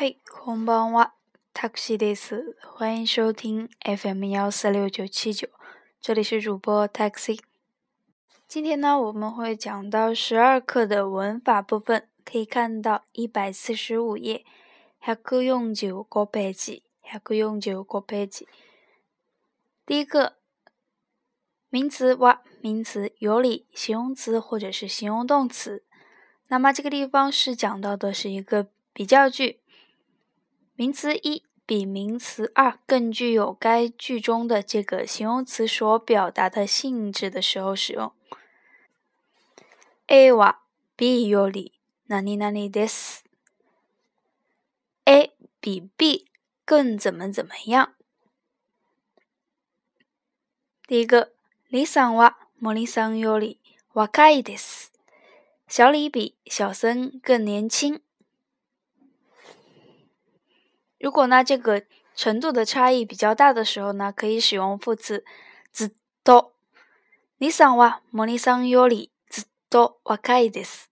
嘿，こんばんは、タクシーです。欢迎收听 FM 幺四六九七九，这里是主播 Taxi。今天呢，我们会讲到十二课的文法部分，可以看到一百四十五页，百四十五个ページ，百四十五个ページ。第一个名词哇，名词有理，形容词或者是形容动词。那么这个地方是讲到的是一个比较句， 名词一比名词二更具有该句中的这个形容词所表达的性质的时候使用。A は B より何々です。A 比 B 更怎么怎么样？第一个，李さんは森さんより若いです。小李比小森更年轻。 如果呢这个程度的差异比较大的时候呢，可以使用副词ずっと。李さんは森さんよりずっと若いです。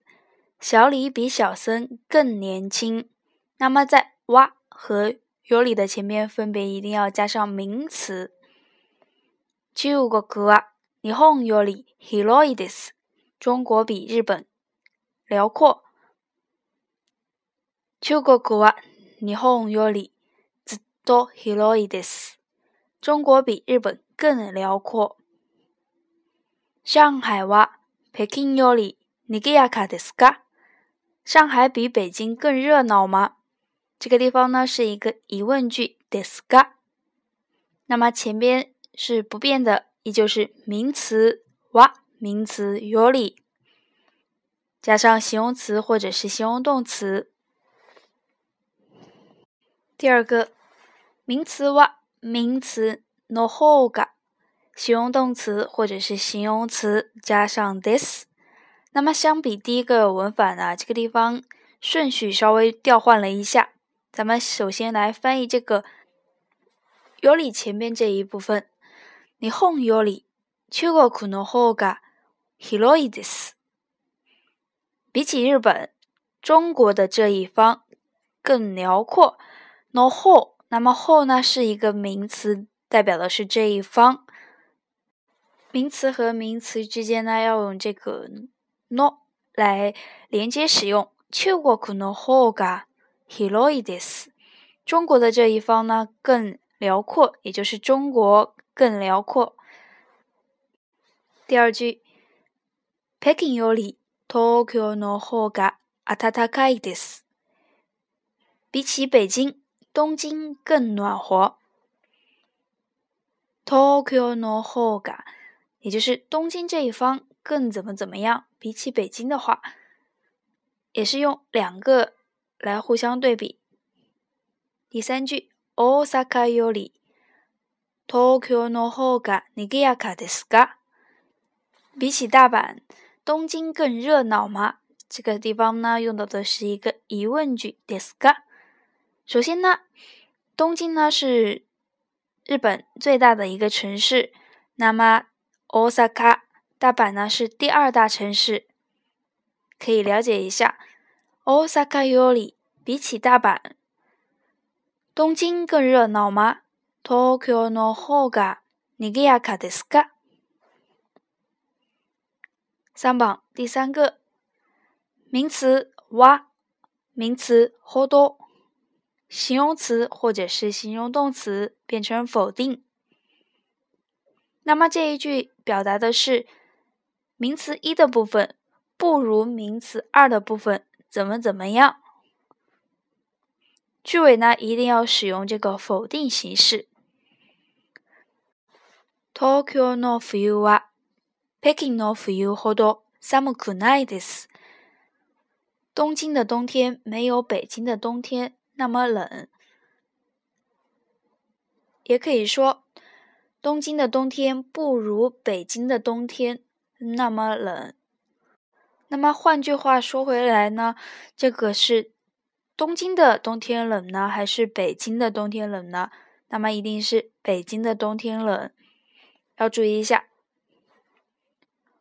小李比小森更年轻。那么在哇和より的前面分别一定要加上名词。中国は日本より広いです。中国比日本。辽阔。中国は 日本よりずっと広いです。中国比日本更辽阔。上海は北京より賑やかですか？上海比北京更热闹吗？这个地方呢是一个疑问句，ですか？那么前边是不变的，依旧是名词は，名词より。加上形容词或者是形容动词。 第二个名词哇，名词 no hoga，形容动词或者是形容词加上 this。那么相比第一个文法呢，这个地方顺序稍微调换了一下。咱们首先来翻译这个有理前面这一部分。日本より中国の方が広いです。比起日本，中国的这一方更辽阔。 no 后，那么后呢是一个名词，代表的是这一方。名词和名词之间呢要用这个 no 来连接使用。中国の方が広いです。中国的这一方呢更辽阔，也就是中国更辽阔。第二句，北京より東京の方が暖かいです。比起北京， 东京更暖和。東京の方が，也就是东京这一方更怎么怎么样？比起北京的话，也是用两个来互相对比。第三句，大阪より東京の方が賑やかですか？比起大阪。东京更热闹吗？这个地方呢，用到的是一个疑问句ですか？ 首先呢，东京呢是日本最大的一个城市，那么大阪大阪呢是第二大城市，可以了解一下。大阪より比起大阪，东京更热闹吗？東京の方が賑やかですか？三榜第三个名词哇，名词好多， 形容词或者是形容动词变成否定。那么这一句表达的是名词一的部分不如名词二的部分怎么怎么样？句尾呢一定要使用这个否定形式。東京の冬は。北京の冬ほど寒くないです。东京的冬天没有北京的冬天 那么冷。也可以说，东京的冬天不如北京的冬天那么冷。那么换句话说回来呢，这个是东京的冬天冷呢，还是北京的冬天冷呢？那么一定是北京的冬天冷。要注意一下。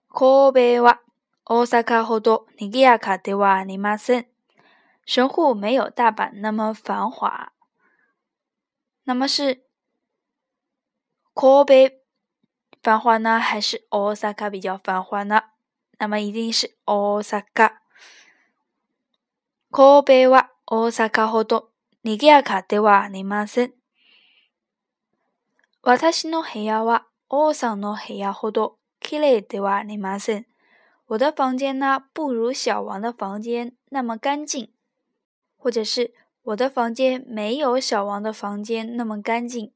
神戸は大阪ほど賑やかではありません。 神户没有大阪那么繁华。那么是神戸繁华呢，还是大阪比较繁华呢？那么一定是大阪。神戸は大阪ほど賑やかではありません。私の部屋は大阪の部屋ほど綺麗ではありません。我的房间呢，不如小王的房间那么干净， 或者是我的房间没有小王的房间那么干净。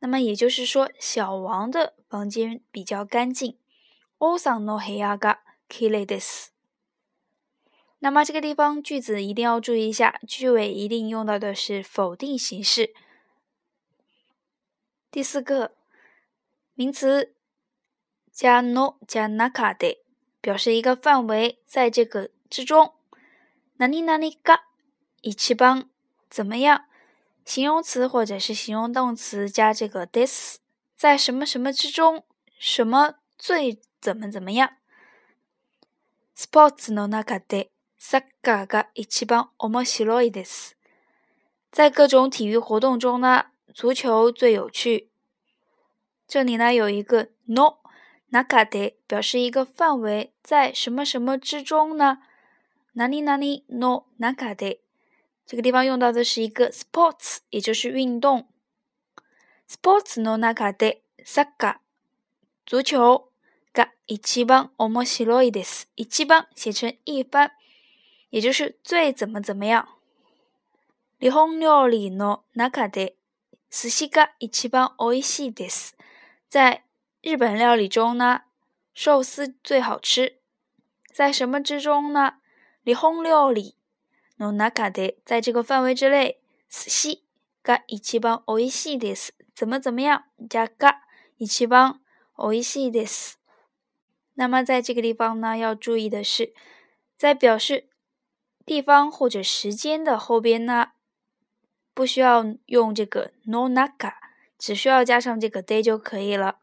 那么也就是说，小王的房间比较干净。大阪の部屋が綺麗です。那么这个地方句子一定要注意一下，句尾一定用到的是否定形式。第四个名词加 no 加 naka 的，表示一个范围，在这个之中。哪里哪里が 一番怎么样？形容词或者是形容动词加这个 this，在什么什么之中，什么最怎么怎么样？Sports no naka で。サッカーが一番面白いです。在各种体育活动中呢，足球最有趣。这里呢有一个 no 中で表示一个范围，在什么什么之中呢？哪里哪里 no 中で 这个地方用到的是一个 sports，也就是运动。sports の中でサッカー足球が一番面白いです。一番写成一番。也就是最怎么怎么样。日本料理の中で寿司が一番美味しいです。在日本料理中呢，寿司最好吃。在什么之中呢？日本料理 の中で在这个范围之内，寿司が一番美味しいです。怎么怎么样？加が一番美味しいです。那么在这个地方呢，要注意的是，在表示。地方或者时间的后边呢，不需要用这个 no naka，只需要加上这个 day 就可以了。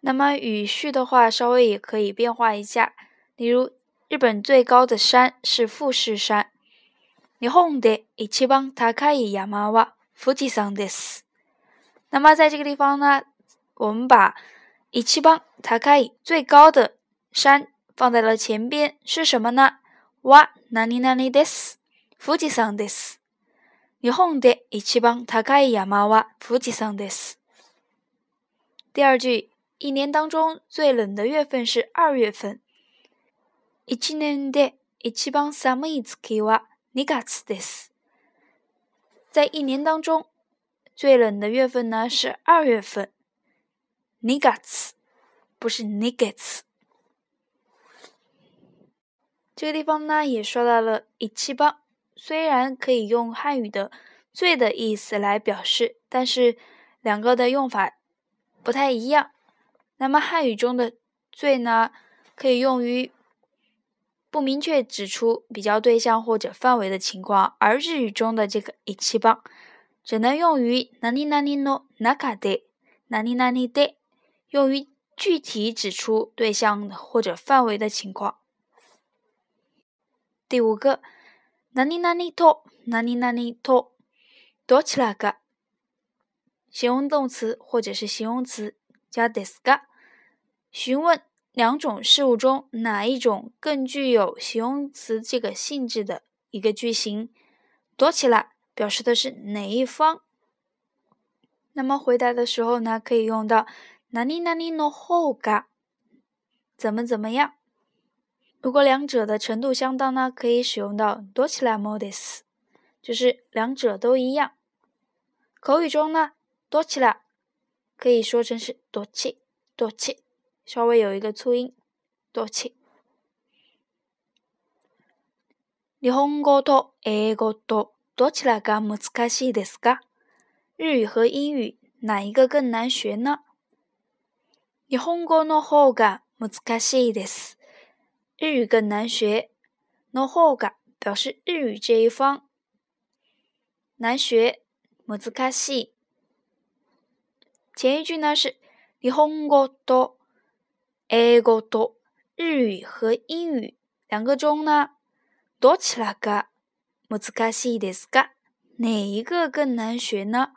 那么语序的话，稍微也可以变化一下。例如，日本最高的山是富士山。 日本で一番高い山は富士山です。那么在这个地方呢，我们把一番高い最高的山放在了前边，是什么呢？は何々です。富士山です。日本で一番高い山は富士山です。第二句，一年当中最冷的月份是二月份。一年で一番寒い月は二月です。在一年当中，最冷的月份呢是二月份。二月，不是二月。这个地方呢，也说到了一七八，虽然可以用汉语的“最”的意思来表示，但是两个的用法不太一样。那么汉语中的“最”呢，可以用于不明确指出比较对象或者范围的情况，而日语中的这个一七八，只能用于哪里哪里の中で、哪里哪里で，用于具体指出对象或者范围的情况。第五个，何々と何々とどちらか，形容动词或者是形容词加ですか，询问 两种事物中哪一种更具有形容词这个性质的一个句型。どちら表示的是哪一方。那么回答的时候呢，可以用到何々の方が怎么怎么样。如果两者的程度相当呢，可以使用到どちらもです，就是两者都一样。口语中呢，どちら可以说成是どち、どち， 稍微有一个促音，どち。日本語と英語とどちらが難しいですか？日语和英语哪一个更难学呢？日本語の方が難しいです。日语更难学，no hoga 表示日语这一方难学，難しい。前一句呢是日本語と 英語と日语和英语两个中呢，どちらが 難しいですか？哪一个更难学呢？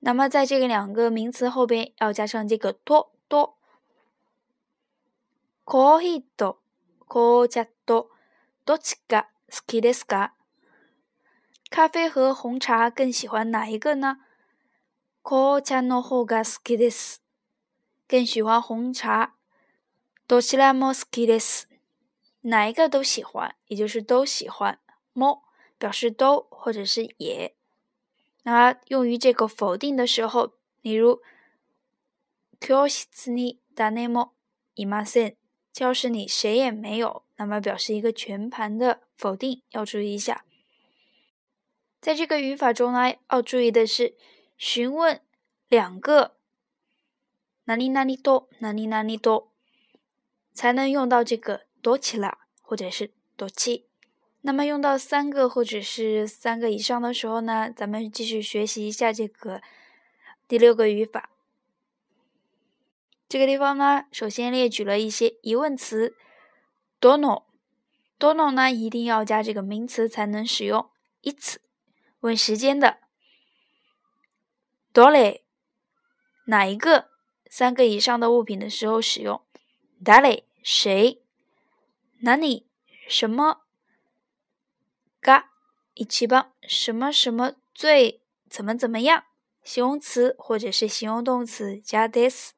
那么在这个两个名词后边要加上这个多多。コーヒーと紅茶とどっちが好きですか？咖啡和红茶更喜欢哪一个呢？紅茶の方が好きです。 更喜欢红茶。どちらも好きです。哪一个都喜欢，也就是都喜欢。も表示都或者是也。那用于这个否定的时候，例如教室に誰もいません。教室里谁也没有，那么表示一个全盘的否定，要注意一下。在这个语法中呢，要注意的是询问两个 哪里哪里多哪里哪里多，才能用到这个多起来或者是多起。那么用到三个或者是三个以上的时候呢，咱们继续学习一下这个第六个语法。这个地方呢，首先列举了一些疑问词，dono，dono 呢一定要加这个名词才能使用。一次问时间的多嘞哪一个三个以上的物品的时候使用？dale 谁？哪里什么？嘎，一起帮什么什么最怎么怎么样？形容词或者是形容动词加 this。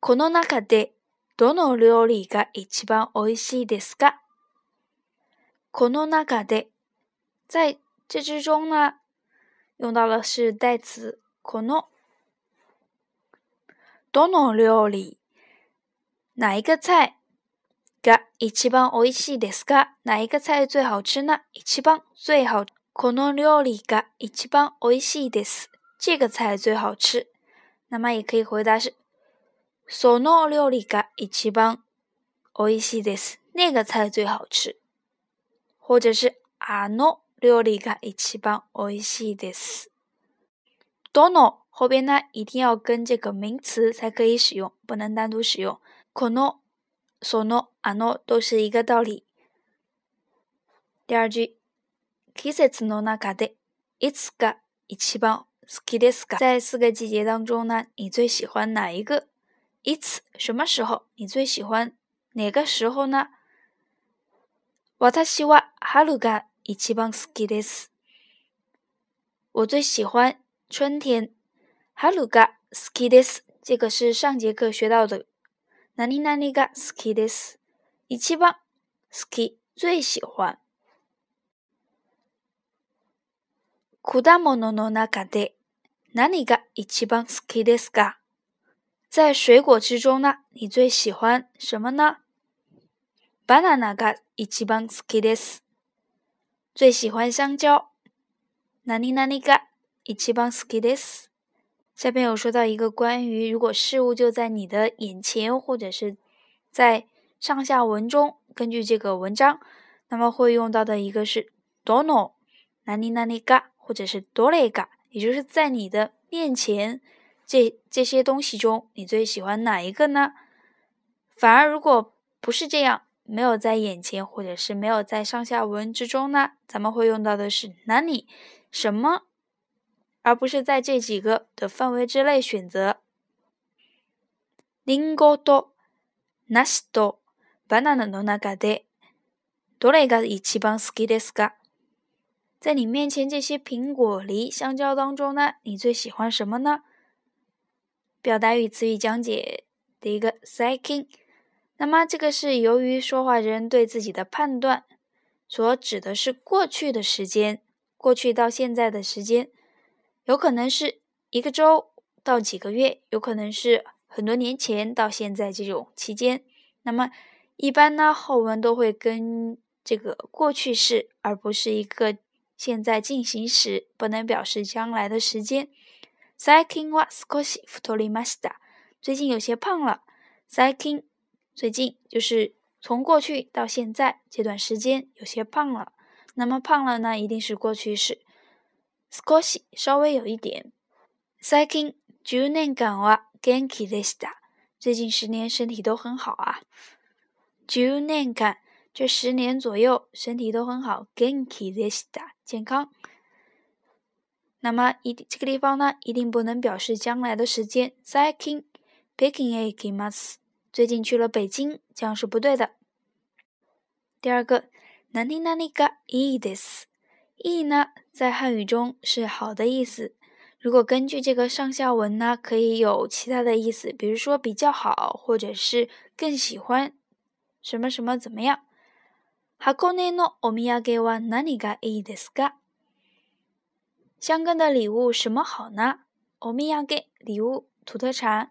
この中でどの料理が一番美味しいですか？この中で，在这之中呢，用到了是代词この。 どの料理，哪一个菜？が一番美味しいですか？哪一个菜最好吃呢？一番最好。この料理が一番美味しいです。这个菜最好吃。那么也可以回答是その料理が一番美味しいです。那个菜最好吃。或者是あの料理が一番美味しいです。どの 后边呢一定要跟这个名词才可以使用，不能单独使用。このその、あの都是一个道理。第二句、季節の中でいつが一番好きですか？在四个季节当中呢，你最喜欢哪一个？いつ什么时候？你最喜欢哪个时候呢？私は春が一番好きです。我最喜欢春天。 春が好きです。这个是上节课学到的。何々が好きです。一番好き、最喜欢。果物の中で何が一番好きですか？在水果之中呢，你最喜欢什么呢？バナナが一番好きです。最喜欢香蕉。何々が一番好きです。 下边有说到一个关于，如果事物就在你的眼前，或者是在上下文中，根据这个文章，那么会用到的一个是 dono，哪里哪里嘎，或者是 dole 嘎，也就是在你的面前，这这些东西中，你最喜欢哪一个呢？反而如果不是这样，没有在眼前，或者是没有在上下文之中呢，咱们会用到的是哪里什么？而不是在这几个的范围之内选择。リンゴと梨とバナナの中でどれが一番好きですか？在你面前这些苹果、梨、香蕉当中呢，你最喜欢什么呢？表达与词语讲解第一个最近，那么这个是由于说话人对自己的判断，所指的是过去的时间，过去到现在的时间。 有可能是一个周到几个月，有可能是很多年前到现在这种期间。那么一般呢，后文都会跟这个过去式，而不是一个现在进行时，不能表示将来的时间。最近は少し太りました。最近有些胖了。最近最近就是从过去到现在这段时间有些胖了。那么胖了呢，一定是过去式。 少し稍微有一点。最近十年間は元気でした。最近十年身体都很好啊。十年間 这十年左右身体都很好，genki deshita，健康。那么一这个地方呢，一定不能表示将来的时间。Saikin Peking e kimas，最近去了北京，这样是不对的。第二个，nani nani ga i des，i 呢，在汉语中是好的意思。如果根据这个上下文呢，可以有其他的意思，比如说比较好，或者是更喜欢什么什么怎么样。箱根のお土産は何がいいですか？香根的礼物什么好呢？お土産礼物土特产。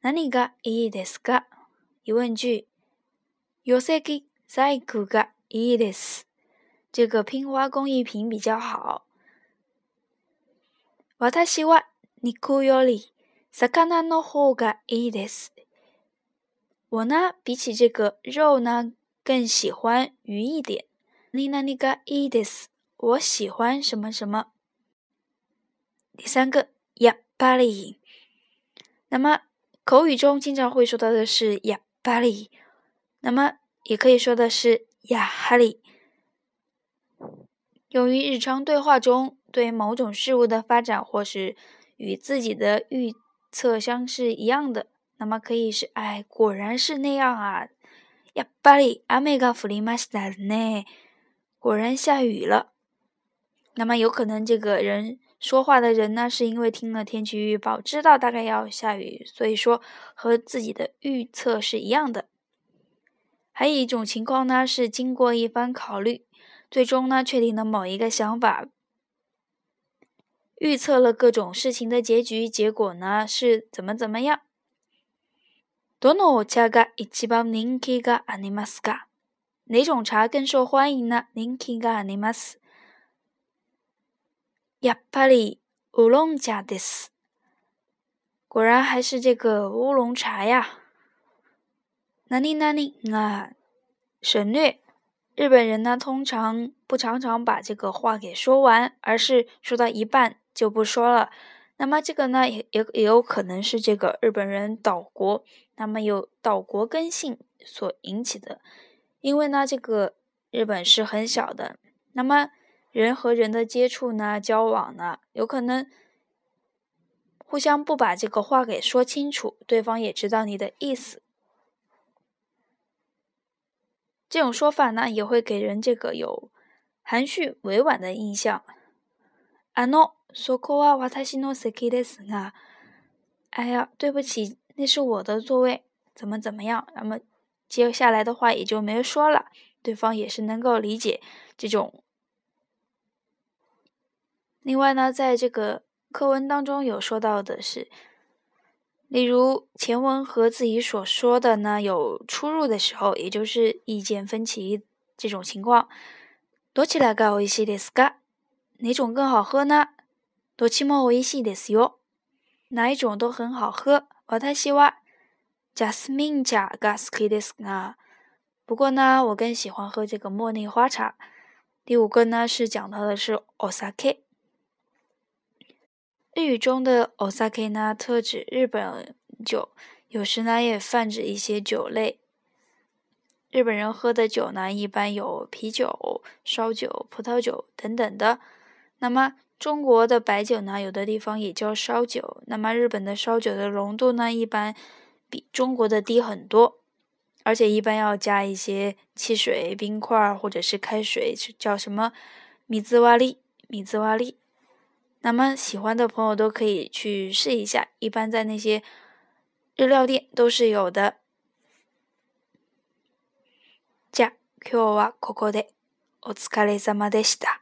何がいいですか？疑问句。寄木細工がいいです。 这个拼花工艺品比较好。私は肉より魚の方がいいです。我呢，比起这个肉呢，更喜欢鱼一点。何々がいいです。我喜欢什么什么。第三个，やっぱり。那么口语中经常会说到的是やっぱり，那么也可以说的是やはり。 用于日常对话中，对某种事物的发展或是与自己的预测相是一样的，那么可以是哎，果然是那样啊。やっぱり雨が降りましたね。果然下雨了。那么有可能这个人。说话的人呢，是因为听了天气预报，知道大概要下雨，所以说和自己的预测是一样的。还有一种情况呢，是经过一番考虑， 最终呢确定了某一个想法，预测了各种事情的结局，结果呢是怎么怎么样。どのお茶が一番人気がありますか？哪种茶更受欢迎呢？人気があります。やっぱり乌龙茶です。果然还是这个乌龙茶呀。哪里哪里啊？省略。 日本人呢，通常不常常把这个话给说完，而是说到一半就不说了。那么这个呢，也也也有可能是这个日本人岛国，那么有岛国根性所引起的。因为呢，这个日本是很小的，那么。人和人的接触呢，交往呢，有可能互相不把这个话给说清楚，对方也知道你的意思。这种说法呢，也会给人这个有含蓄委婉的印象。あの、そこは私の席ですが、哎呀，对不起，那是我的座位，怎么怎么样？那么接下来的话也就没说了，对方也是能够理解这种。另外呢，在这个课文当中有说到的是， 例如前文和自己所说的呢有出入的时候，也就是意见分歧这种情况。どちらが美味しいですか？哪种更好喝呢？どちも美味しいですよ。哪一种都很好喝。私はジャスミン茶が好きですが。不过呢，我更喜欢喝这个茉莉花茶。第五个呢是讲到的是 osake。 日语中的 osake 呢，特指日本酒，有时呢也泛指一些酒类。日本人喝的酒呢，一般有啤酒、烧酒、葡萄酒等等的。那么中国的白酒呢，有的地方也叫烧酒。那么日本的烧酒的浓度呢，一般比中国的低很多，而且一般要加一些汽水、冰块或者是开水，叫什么米兹瓦利、米兹瓦利。那么喜欢的朋友都可以去试一下，一般在那些日料店都是有的。じゃ今日はここでお疲れ様でした。